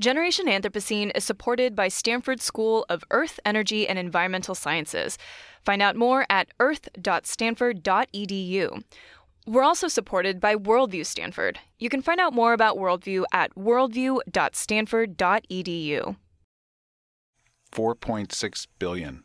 Generation Anthropocene is supported by Stanford School of Earth, Energy, and Environmental Sciences. Find out more at earth.stanford.edu. We're also supported by Worldview Stanford. You can find out more about Worldview at worldview.stanford.edu. 4.6 billion.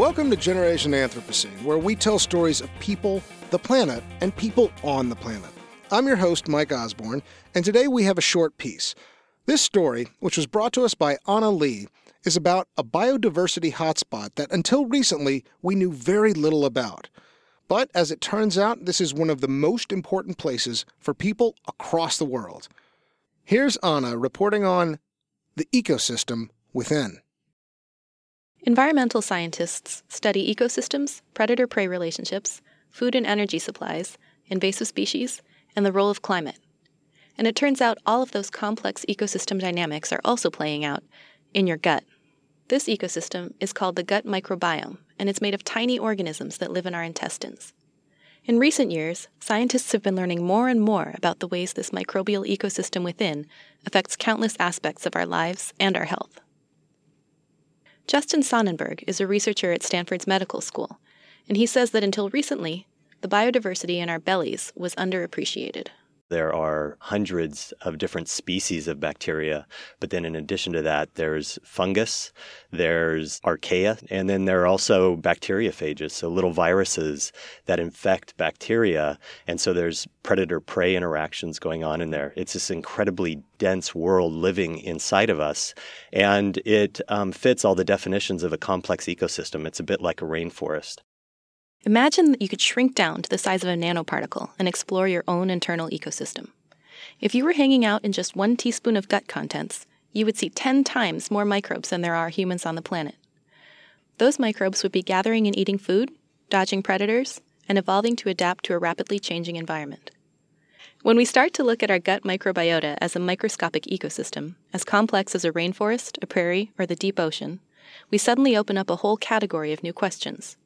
Welcome to Generation Anthropocene, where we tell stories of people, the planet, and people on the planet. I'm your host, Mike Osborne, and today we have a short piece. This story, which was brought to us by Anna Lee, is about a biodiversity hotspot that until recently we knew very little about. But as it turns out, this is one of the most important places for people across the world. Here's Anna reporting on the ecosystem within. Environmental scientists study ecosystems, predator prey relationships, food and energy supplies, invasive species, and the role of climate. And it turns out all of those complex ecosystem dynamics are also playing out in your gut. This ecosystem is called the gut microbiome, and it's made of tiny organisms that live in our intestines. In recent years, scientists have been learning more and more about the ways this microbial ecosystem within affects countless aspects of our lives and our health. Justin Sonnenburg is a researcher at Stanford's Medical School, and he says that until recently, the biodiversity in our bellies was underappreciated. There are hundreds of different species of bacteria, but then in addition to that, there's fungus, there's archaea, and then there are also bacteriophages, so little viruses that infect bacteria. And so there's predator prey interactions going on in there. It's this incredibly dense world living inside of us, and it um, fits all the definitions of a complex ecosystem. It's a bit like a rainforest. Imagine that you could shrink down to the size of a nanoparticle and explore your own internal ecosystem. If you were hanging out in just one teaspoon of gut contents, you would see 10 times more microbes than there are humans on the planet. Those microbes would be gathering and eating food, dodging predators, and evolving to adapt to a rapidly changing environment. When we start to look at our gut microbiota as a microscopic ecosystem, as complex as a rainforest, a prairie, or the deep ocean, we suddenly open up a whole category of new questions.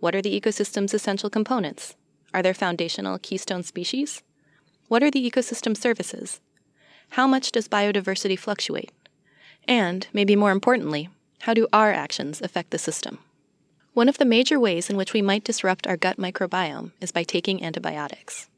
What are the ecosystem's essential components? Are there foundational keystone species? What are the ecosystem services? How much does biodiversity fluctuate? And, maybe more importantly, how do our actions affect the system? One of the major ways in which we might disrupt our gut microbiome is by taking antibiotics.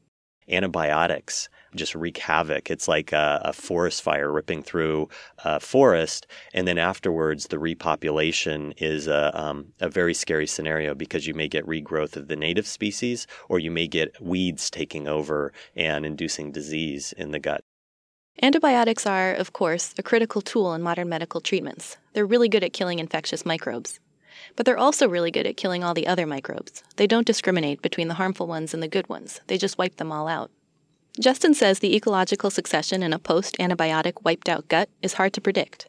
Antibiotics just wreak havoc. It's like a, a, forest fire ripping through a forest, and then afterwards, the repopulation is a, um, a very scary scenario because you may get regrowth of the native species, or you may get weeds taking over and inducing disease in the gut. Antibiotics are, of course, a critical tool in modern medical treatments. They're really good at killing infectious microbes. But they're also really good at killing all the other microbes. They don't discriminate between the harmful ones and the good ones, they just wipe them all out. Justin says the ecological succession in a post antibiotic wiped out gut is hard to predict.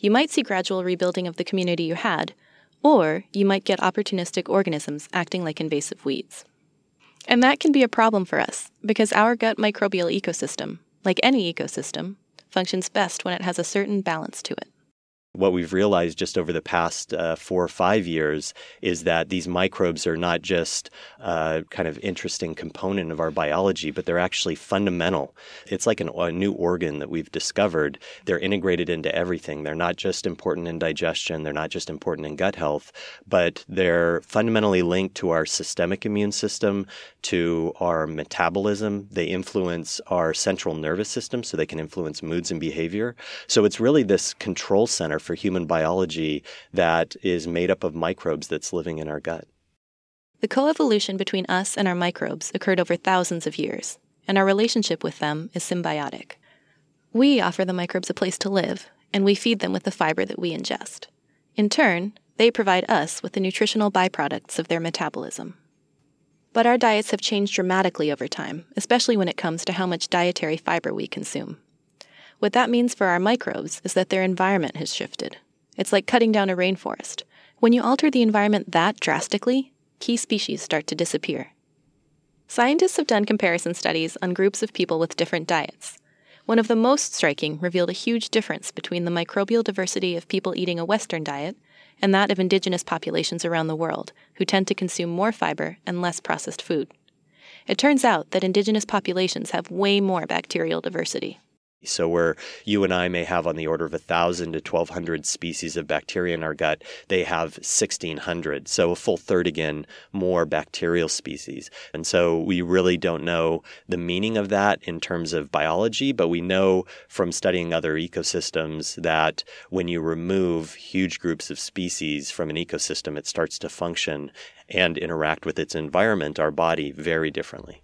You might see gradual rebuilding of the community you had, or you might get opportunistic organisms acting like invasive weeds. And that can be a problem for us, because our gut microbial ecosystem, like any ecosystem, functions best when it has a certain balance to it. What we've realized just over the past uh, four or five years is that these microbes are not just a kind of interesting component of our biology, but they're actually fundamental. It's like an, a new organ that we've discovered. They're integrated into everything. They're not just important in digestion, they're not just important in gut health, but they're fundamentally linked to our systemic immune system, to our metabolism. They influence our central nervous system, so they can influence moods and behavior. So it's really this control center for human biology that is made up of microbes that's living in our gut. The coevolution between us and our microbes occurred over thousands of years, and our relationship with them is symbiotic. We offer the microbes a place to live, and we feed them with the fiber that we ingest. In turn, they provide us with the nutritional byproducts of their metabolism. But our diets have changed dramatically over time, especially when it comes to how much dietary fiber we consume. What that means for our microbes is that their environment has shifted. It's like cutting down a rainforest. When you alter the environment that drastically, key species start to disappear. Scientists have done comparison studies on groups of people with different diets. One of the most striking revealed a huge difference between the microbial diversity of people eating a Western diet and that of indigenous populations around the world, who tend to consume more fiber and less processed food. It turns out that indigenous populations have way more bacterial diversity. So, where you and I may have on the order of 1,000 to 1,200 species of bacteria in our gut, they have 1,600. So, a full third again more bacterial species. And so, we really don't know the meaning of that in terms of biology, but we know from studying other ecosystems that when you remove huge groups of species from an ecosystem, it starts to function and interact with its environment, our body, very differently.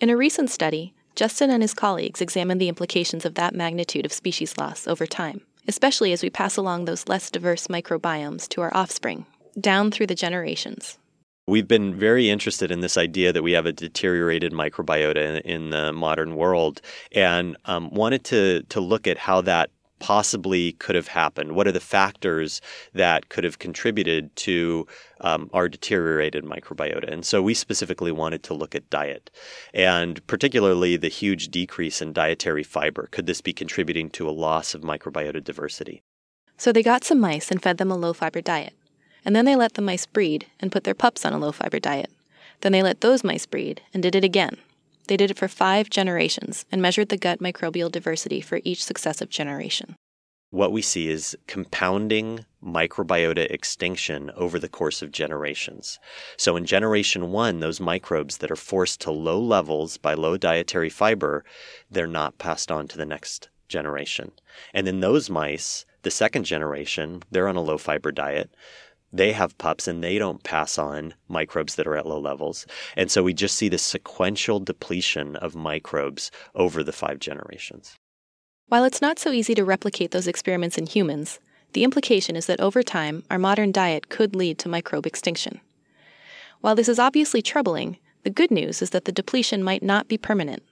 In a recent study, Justin and his colleagues examined the implications of that magnitude of species loss over time, especially as we pass along those less diverse microbiomes to our offspring, down through the generations. We've been very interested in this idea that we have a deteriorated microbiota in, in the modern world and um, wanted to, to look at how that possibly could have happened? What are the factors that could have contributed to um, our deteriorated microbiota? And so we specifically wanted to look at diet and particularly the huge decrease in dietary fiber. Could this be contributing to a loss of microbiota diversity? So they got some mice and fed them a low fiber diet. And then they let the mice breed and put their pups on a low fiber diet. Then they let those mice breed and did it again. They did it for five generations and measured the gut microbial diversity for each successive generation. What we see is compounding microbiota extinction over the course of generations. So, in generation one, those microbes that are forced to low levels by low dietary fiber, they're not passed on to the next generation. And in those mice, the second generation, they're on a low fiber diet they have pups and they don't pass on microbes that are at low levels. And so we just see the sequential depletion of microbes over the five generations. While it's not so easy to replicate those experiments in humans, the implication is that over time, our modern diet could lead to microbe extinction. While this is obviously troubling, the good news is that the depletion might not be permanent.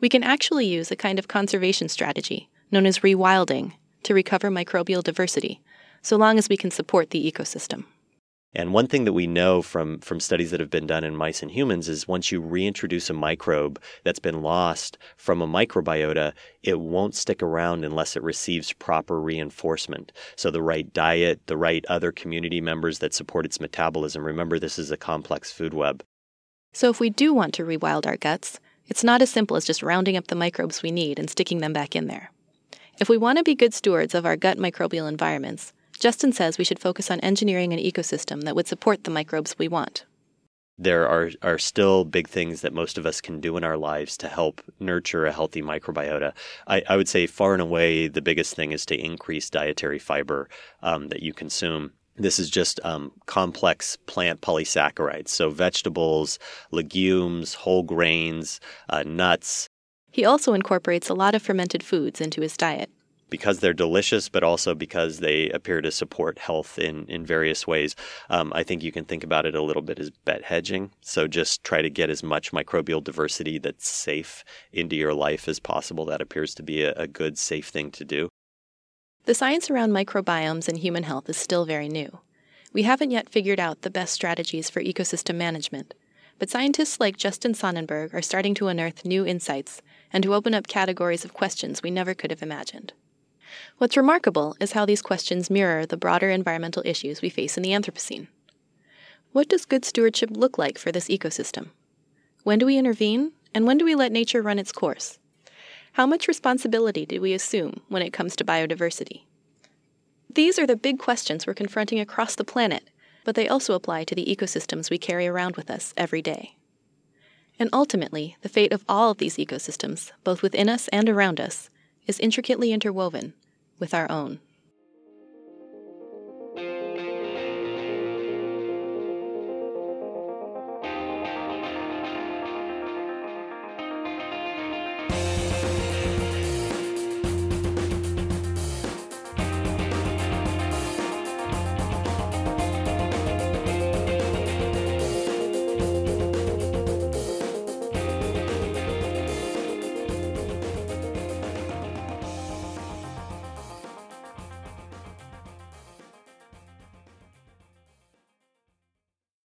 We can actually use a kind of conservation strategy, known as rewilding, to recover microbial diversity so long as we can support the ecosystem. And one thing that we know from, from studies that have been done in mice and humans is once you reintroduce a microbe that's been lost from a microbiota, it won't stick around unless it receives proper reinforcement. So, the right diet, the right other community members that support its metabolism. Remember, this is a complex food web. So, if we do want to rewild our guts, it's not as simple as just rounding up the microbes we need and sticking them back in there. If we want to be good stewards of our gut microbial environments, Justin says we should focus on engineering an ecosystem that would support the microbes we want. There are, are still big things that most of us can do in our lives to help nurture a healthy microbiota. I, I would say, far and away, the biggest thing is to increase dietary fiber um, that you consume. This is just um, complex plant polysaccharides, so vegetables, legumes, whole grains, uh, nuts. He also incorporates a lot of fermented foods into his diet because they're delicious, but also because they appear to support health in, in various ways. Um, I think you can think about it a little bit as bet hedging. So just try to get as much microbial diversity that's safe into your life as possible. That appears to be a, a good, safe thing to do. The science around microbiomes and human health is still very new. We haven't yet figured out the best strategies for ecosystem management, but scientists like Justin Sonnenburg are starting to unearth new insights and to open up categories of questions we never could have imagined. What's remarkable is how these questions mirror the broader environmental issues we face in the Anthropocene. What does good stewardship look like for this ecosystem? When do we intervene, and when do we let nature run its course? How much responsibility do we assume when it comes to biodiversity? These are the big questions we're confronting across the planet, but they also apply to the ecosystems we carry around with us every day. And ultimately, the fate of all of these ecosystems, both within us and around us, is intricately interwoven with our own.